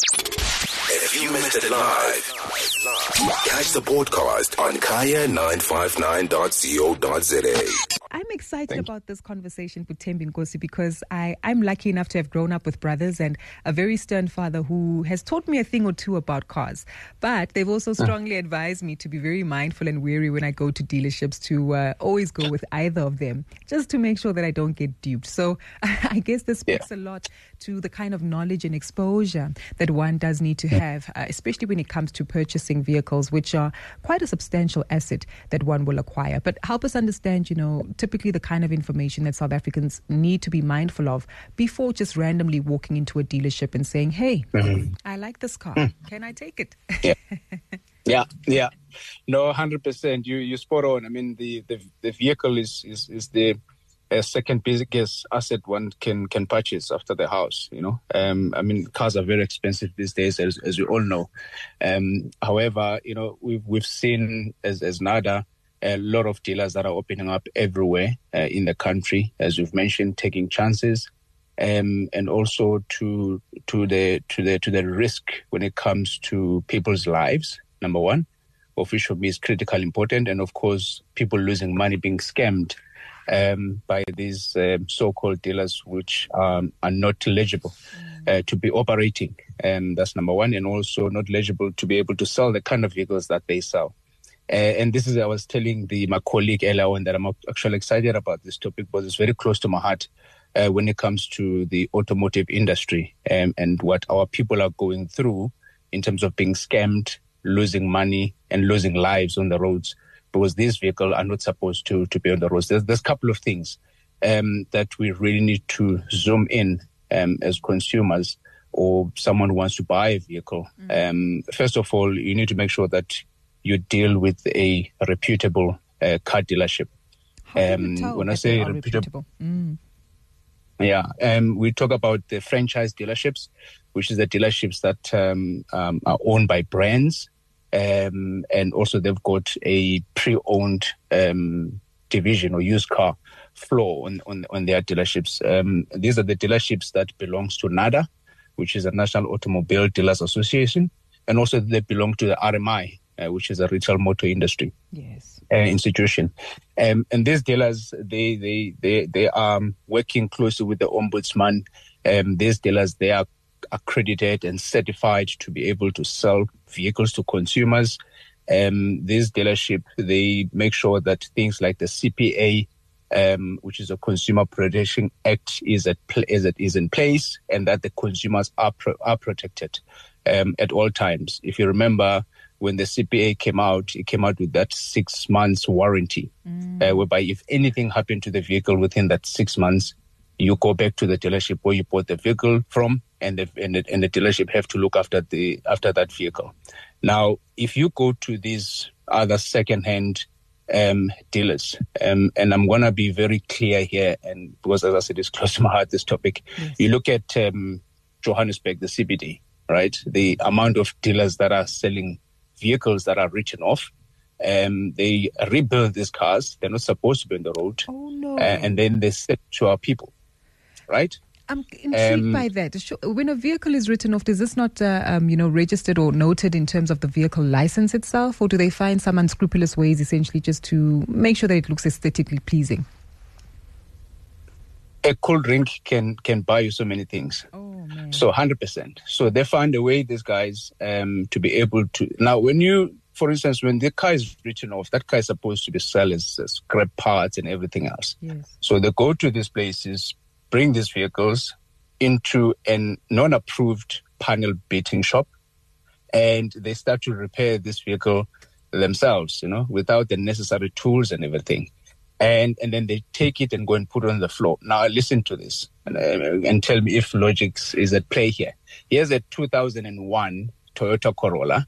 If you missed it live, catch the podcast on kaya959.co.za. I'm excited about this conversation with Thembinkosi because I, I'm lucky enough to have grown up with brothers and a very stern father who has taught me a thing or two about cars. But they've also strongly advised me to be very mindful and wary when I go to dealerships to uh, always go with either of them just to make sure that I don't get duped. So I guess this speaks a lot to the kind of knowledge and exposure that one does need to have, uh, especially when it comes to purchasing vehicles, which are quite a substantial asset that one will acquire. But help us understand, you know, typically the kind of information that South Africans need to be mindful of before just randomly walking into a dealership and saying, hey, I like this car. Can I take it? Yeah. Yeah, yeah, no, hundred percent. You you spot on. I mean, the the, the vehicle is is is the uh, second biggest asset one can can purchase after the house. You know, um, I mean, cars are very expensive these days, as as we all know. Um, however, you know, we've we've seen as as NADA a lot of dealers that are opening up everywhere uh, in the country, as you've mentioned, taking chances. Um, and also to to the to the to the risk when it comes to people's lives. Number one, of which for me is critically important, and of course, people losing money, being scammed um, by these um, so-called dealers, which um, are not legible uh, to be operating. And that's number one, and also not legible to be able to sell the kind of vehicles that they sell. Uh, and this is, I was telling the, my colleague earlier on that I'm actually excited about this topic because it's very close to my heart uh, when it comes to the automotive industry um, and what our people are going through in terms of being scammed, losing money, and losing lives on the roads because these vehicles are not supposed to, to be on the roads. There's, there's a couple of things um, that we really need to zoom in um, as consumers or someone who wants to buy a vehicle. Um, first of all, you need to make sure that you deal with a reputable uh, car dealership. Um, when I say reputable- reputable? Mm. Yeah, um, we talk about the franchise dealerships, which is the dealerships that um, um, are owned by brands, um, and also they've got a pre-owned um, division or used car floor on on, on their dealerships. Um, these are the dealerships that belongs to NADA, which is the National Automobile Dealers Association, and also they belong to the RMI, uh, which is a retail motor industry Yes. uh, institution. Um, and these dealers, they they they they are working closely with the ombudsman. Um, these dealers, they are accredited and certified to be able to sell vehicles to consumers. Um, this dealership, they make sure that things like the CPA, um, which is a Consumer Protection Act, is at pl- is at, is in place, and that the consumers are pro- are protected um, at all times. If you remember, when the CPA came out, it came out with that six months warranty, uh, whereby if anything happened to the vehicle within that six months, you go back to the dealership where you bought the vehicle from, and the, and the, and the dealership have to look after the after that vehicle. Now, if you go to these other second-hand um, dealers, um, and I'm gonna be very clear here, and because as I said, it's close to my heart. This topic, you look at um, Johannesburg, the CBD, right? The amount of dealers that are selling vehicles that are written off. Um, they rebuild these cars. They're not supposed to be on the road. Oh, no. Uh, and then they sell to our people, right? I'm intrigued Um, by that. When a vehicle is written off, is this not, uh, um, you know, registered or noted in terms of the vehicle license itself, or do they find some unscrupulous ways, essentially, just to make sure that it looks aesthetically pleasing? A cold drink can can buy you so many things. Oh man. So hundred percent. So they find a way, these guys, um, to be able to. Now, when you, for instance, when the car is written off, that car is supposed to be sold as, as scrap parts and everything else. Yes. So they go to these places, bring these vehicles into an non-approved panel beating shop, and they start to repair this vehicle themselves, you know, without the necessary tools and everything. And and then they take it and go and put it on the floor. Now listen to this and, uh, and tell me if logic is at play here. Here's a 2001 Toyota Corolla,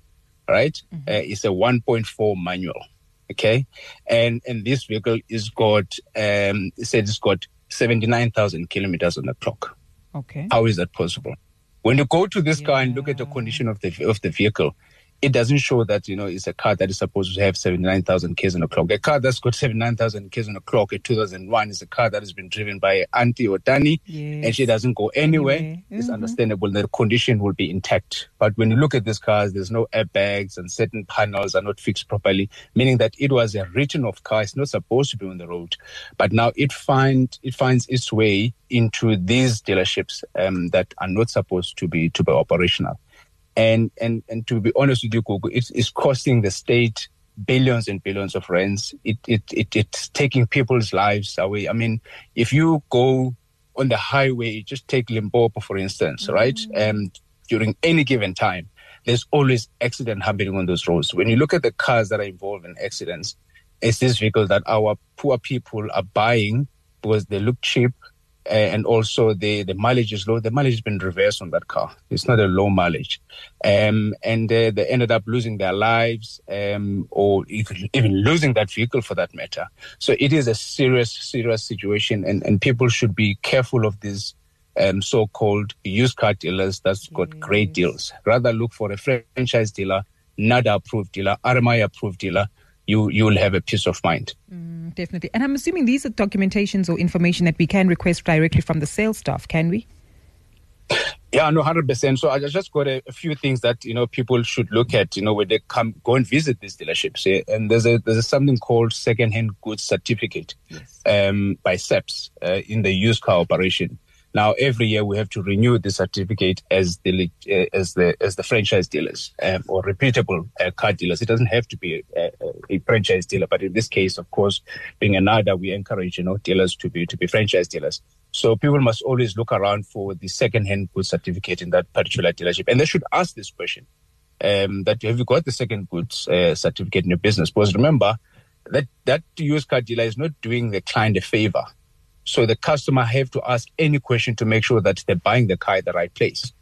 right? Uh, it's a 1.4 manual, okay, and and this vehicle is got um, it said it's got 79,000 kilometers on the clock. Okay. How is that possible? When you go to this car and look at the condition of the of the vehicle, it doesn't show that you know it's a car that is supposed to have 79,000 k's on the clock. A car that's got 79,000 k's on the clock in 2001 is a car that has been driven by Auntie or Danny, Yes. and she doesn't go anywhere. Anywhere. It's understandable that the condition will be intact. But when you look at these cars, there's no airbags and certain panels are not fixed properly, meaning that it was a written off car. It's not supposed to be on the road, but now it find it finds its way into these dealerships um, that are not supposed to be to be operational. And and and to be honest with you, Gugu, it's, it's costing the state billions and billions of rands. It, it it it's taking people's lives away. I mean, if you go on the highway, just take Limpopo for instance, mm-hmm. right? And during any given time, there's always accident happening on those roads. When you look at the cars that are involved in accidents, it's these vehicles that our poor people are buying because they look cheap and also the, the mileage is low. The mileage has been reversed on that car. It's not a low mileage. Um, and uh, they ended up losing their lives um, or even, even losing that vehicle for that matter. So it is a serious, serious situation and, and people should be careful of these um, so-called used car dealers that's got great deals. Rather look for a franchise dealer, NADA approved dealer, RMI approved dealer. You, you will have a peace of mind. Mm, definitely. And I'm assuming these are documentations or information that we can request directly from the sales staff, can we? Yeah, no, hundred percent. So I just got a, a few things that you know people should look at. You know, when they come go and visit these dealerships. Yeah? And there's a there's a, something called second-hand goods certificate Yes. um, by SAPS uh, in the used car operation. Now, every year we have to renew the certificate as the uh, as the as the franchise dealers um, or reputable uh, car dealers. It doesn't have to be a, a, a franchise dealer, but in this case, of course, being a NADA, we encourage you know dealers to be to be franchise dealers. So people must always look around for the second-hand goods certificate in that particular dealership, and they should ask this question: um, that have you got the second goods uh, certificate in your business? Because remember that that used car dealer is not doing the client a favor. So the customer have to ask any question to make sure that they're buying the car at the right place.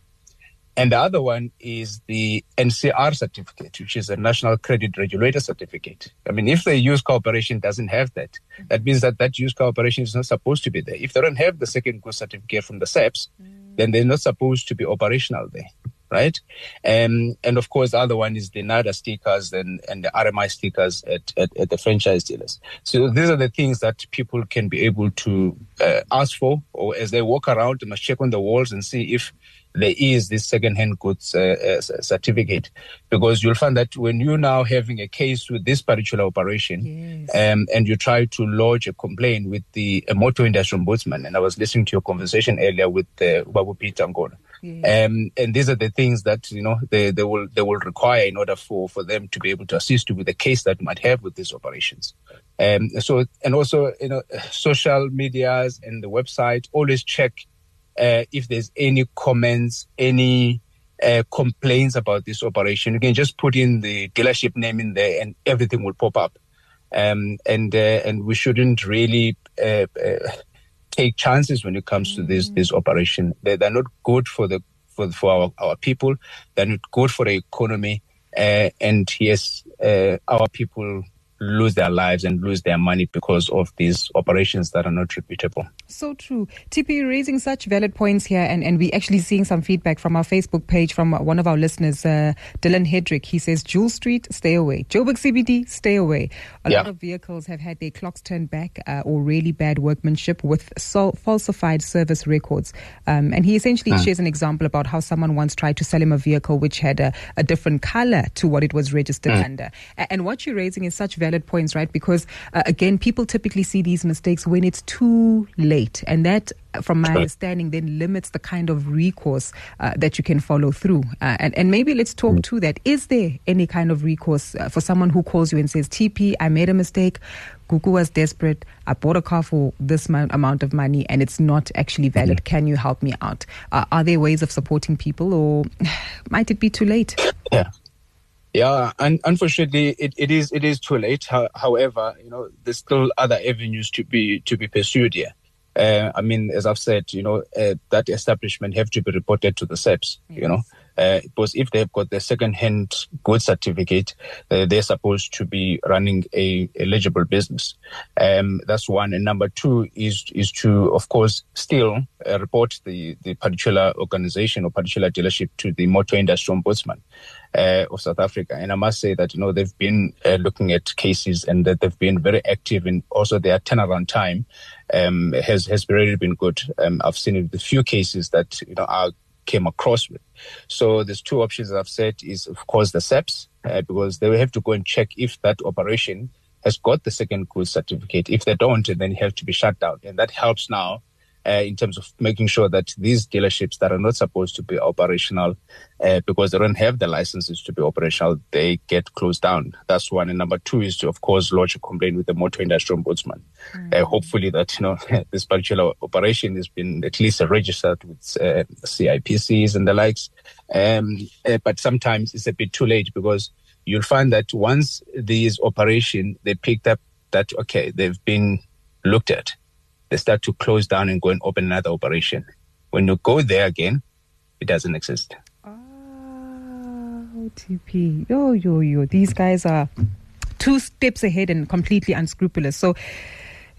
And the other one is the NCR certificate, which is a National Credit Regulator certificate. I mean, if the used car operation doesn't have that, that means that that used car operation is not supposed to be there. If they don't have the second good certificate from the SAPS, mm. then they're not supposed to be operational there, right? Um, and of course, the other one is the NADA stickers and, and the RMI stickers at, at, at the franchise dealers. So these are the things that people can be able to uh, ask for, or as they walk around, they must check on the walls and see if there is this second-hand goods uh, uh, certificate, because you'll find that when you're now having a case with this particular operation, Yes. um, and you try to lodge a complaint with the motor industry ombudsman, and I was listening to your conversation earlier with uh, Babu Peter Ngona. Yeah. Um, and these are the things that you know they, they will they will require in order for, for them to be able to assist you with the case that you might have with these operations. Um, so and also you know social medias and the website always check uh, if there's any comments, any uh, complaints about this operation. You can just put in the dealership name in there, and everything will pop up. Um, and uh, and we shouldn't really uh, uh, take chances when it comes to this this operation. They, they're not good for the for for our, our people. They're not good for the economy. Uh, and yes, uh, our people lose their lives and lose their money because of these operations that are not reputable. So true. TP, you're raising such valid points here, and, and we're actually seeing some feedback from our Facebook page from one of our listeners, uh, Dylan Hedrick. He says, Jules Street, stay away. Joburg CBD, stay away. A Yeah. lot of vehicles have had their clocks turned back uh, or really bad workmanship with sol- falsified service records. Um, and he essentially shares an example about how someone once tried to sell him a vehicle which had a, a different color to what it was registered under. A- And what you're raising is such valid points, right? Because, uh, again, people typically see these mistakes when it's too late. And that, uh, from my understanding, then limits the kind of recourse uh, that you can follow through. Uh, and, and maybe let's talk to that. Is there any kind of recourse uh, for someone who calls you and says, TP, I made a mistake. Gugu was desperate. I bought a car for this mo- amount of money and it's not actually valid. Can you help me out? Uh, are there ways of supporting people or might it be too late? Yeah. Yeah, and unfortunately, it, it is it is too late. Ho- However, you know, there's still other avenues to be to be pursued here. Uh, I mean, as I've said, you know, uh, that establishment have to be reported to the SAPS. You know, Uh, because if they've got the second-hand goods certificate, uh, they're supposed to be running a eligible business. Um, that's one. And number two is is to, of course, still uh, report the the particular organization or particular dealership to the Motor Industry Ombudsman. Uh, of South Africa. And I must say that, you know, they've been uh, looking at cases and that they've been very active and also their turnaround time um, has, has really been good. Um, I've seen the few cases that, you know, are came across with. So there's two options I've said is of course the SAPS uh, because they will have to go and check if that operation has got the second good certificate. If they don't, then it has to be shut down, and that helps now uh, in terms of making sure that these dealerships that are not supposed to be operational uh, because they don't have the licenses to be operational, they get closed down. That's one. And number two is to, of course, lodge a complaint with the Motor Industry Ombudsman. Mm. Uh, hopefully that, you know, this particular operation has been at least registered with uh, CIPCs and the likes. Um, uh, but sometimes it's a bit too late because you'll find that once these operation, they picked up that, okay, they've been looked at they start to close down and go and open another operation. When you go there again, it doesn't exist. Ah, oh, OTP. Yo, yo, yo. These guys are two steps ahead and completely unscrupulous. So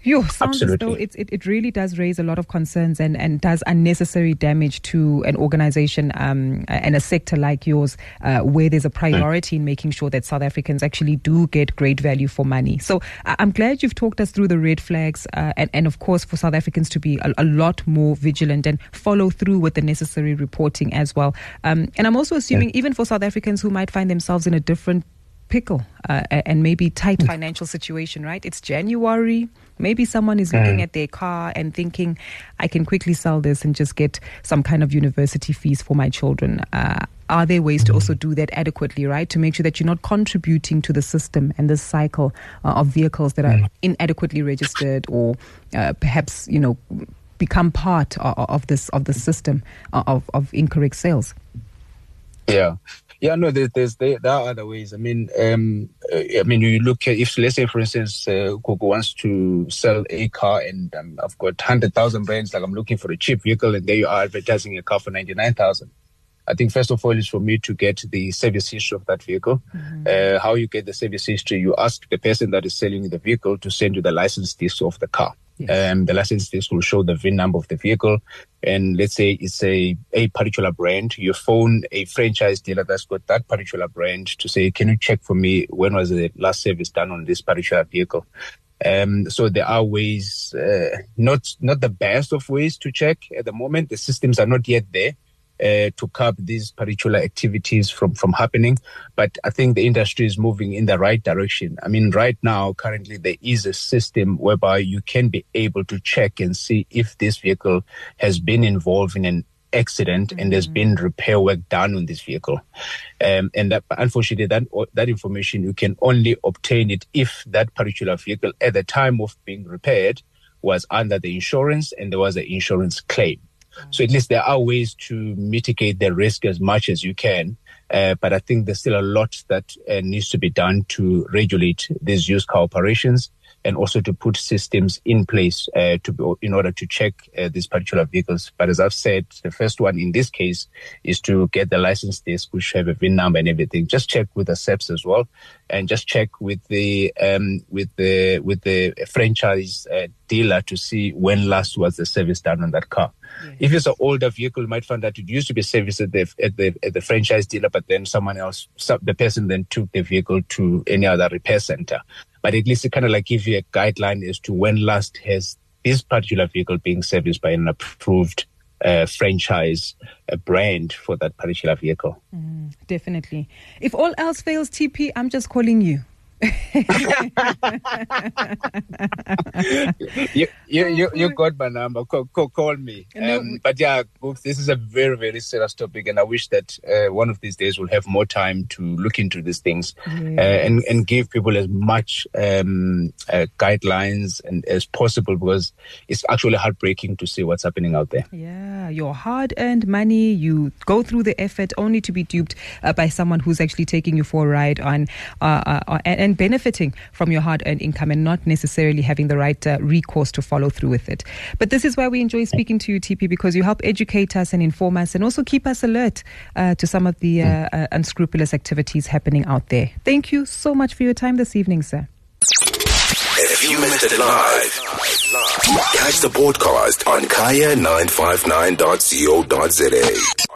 Yo, sounds Absolutely. as though it, it, it, really does raise a lot of concerns and, and does unnecessary damage to an organization um, and a sector like yours, uh, where there's a priority in making sure that South Africans actually do get great value for money. So I'm glad you've talked us through the red flags uh, and, and, of course, for South Africans to be a, a, lot more vigilant and follow through with the necessary reporting as well. Um, and I'm also assuming, even for South Africans who might find themselves in a different pickle uh, and maybe tight financial situation, right? It's January. Maybe someone is looking mm. at their car and thinking, I can quickly sell this and just get some kind of university fees for my children. Uh, are there ways to also do that adequately, right? To make sure that you're not contributing to the system and the cycle uh, of vehicles that are mm. inadequately registered or uh, perhaps, you know, become part of, of this of the system uh, of, of incorrect sales. Yeah, yeah, no, there's, there's there, there are other ways. I mean, um, uh, I mean, you look at if let's say, for instance, uh, Coco wants to sell a car, and um, I've got hundred thousand brands. Like I'm looking for a cheap vehicle, and there you are advertising a car for ninety nine thousand. I think first of all is for me to get the service history of that vehicle. Mm-hmm. Uh, how you get the service history, you ask the person that is selling the vehicle to send you the license disc of the car. Yes. Um, the license disc will show the VIN number of the vehicle. And let's say it's a, a particular brand. You phone a franchise dealer that's got that particular brand to say, can you check for me when was the last service done on this particular vehicle? Um, so there are ways, uh, not, not the best of ways to check at the moment. The systems are not yet there uh, to curb these particular activities from, from happening. But I think the industry is moving in the right direction. I mean, right now, currently, there is a system whereby you can be able to check and see if this vehicle has been involved in an accident mm-hmm. and there's mm-hmm. been repair work done on this vehicle. Um, and that, unfortunately, that, that information, you can only obtain it if that particular vehicle at the time of being repaired was under the insurance and there was an insurance claim. So at least there are ways to mitigate the risk as much as you can. Uh, but I think there's still a lot that uh, needs to be done to regulate these used car operations and also to put systems in place uh, to be, in order to check uh, these particular vehicles. But as I've said, the first one in this case is to get the license disc, which have a VIN number and everything. Just check with the SAPS as well, and just check with the um, with the with the franchise uh, dealer to see when last was the service done on that car. Yes. If it's an older vehicle, you might find that it used to be serviced at the at the at the franchise dealer, but then someone else, the person then took the vehicle to any other repair center. But at least it kind of like give you a guideline as to when last has this particular vehicle being serviced by an approved uh, franchise uh, brand for that particular vehicle. Mm, definitely. If all else fails, TP, I'm just calling you. you, you, you, you got my number. Call, call, call me. Um, but yeah, this is a very, very serious topic, and I wish that uh, one of these days we'll have more time to look into these things yes. uh, and, and give people as much um, uh, guidelines and as possible because it's actually heartbreaking to see what's happening out there. Yeah, your hard earned money, you go through the effort only to be duped uh, by someone who's actually taking you for a ride on, uh, uh, and and benefiting from your hard earned income and not necessarily having the right uh, recourse to follow through with it. But this is why we enjoy speaking to you, TP, because you help educate us and inform us and also keep us alert uh, to some of the uh, uh, unscrupulous activities happening out there. Thank you so much for your time this evening, sir. If you missed it live, catch the podcast on kaya959.co.za.